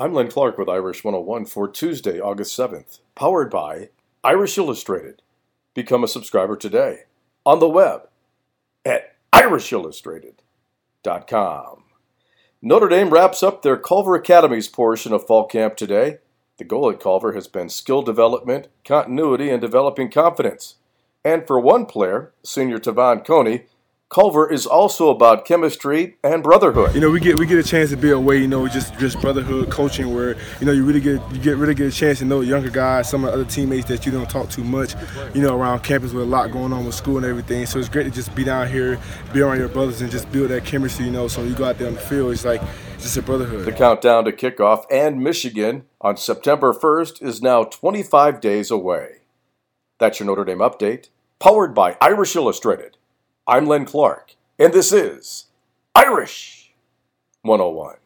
I'm Len Clark with Irish 101 for Tuesday, August 7th, powered by Irish Illustrated. Become a subscriber today on the web at irishillustrated.com. Notre Dame wraps up their Culver Academies portion of fall camp today. The goal at Culver has been skill development, continuity, and developing confidence. And for one player, senior Te'von Coney, Culver is also about chemistry and brotherhood. You know, we get we get a chance to be away. You know, just just brotherhood coaching, where you know you really get you get really get a chance to know younger guys, some of the other teammates that you don't talk too much. You know, around campus with a lot going on with school and everything. So it's great to just be down here, be around your brothers, and just build that chemistry. You know, so you go out there on the field, it's like just a brotherhood. The countdown to kickoff and Michigan on September 1st is now 25 days away. That's your Notre Dame update, powered by Irish Illustrated. I'm Len Clark, and this is Irish 101.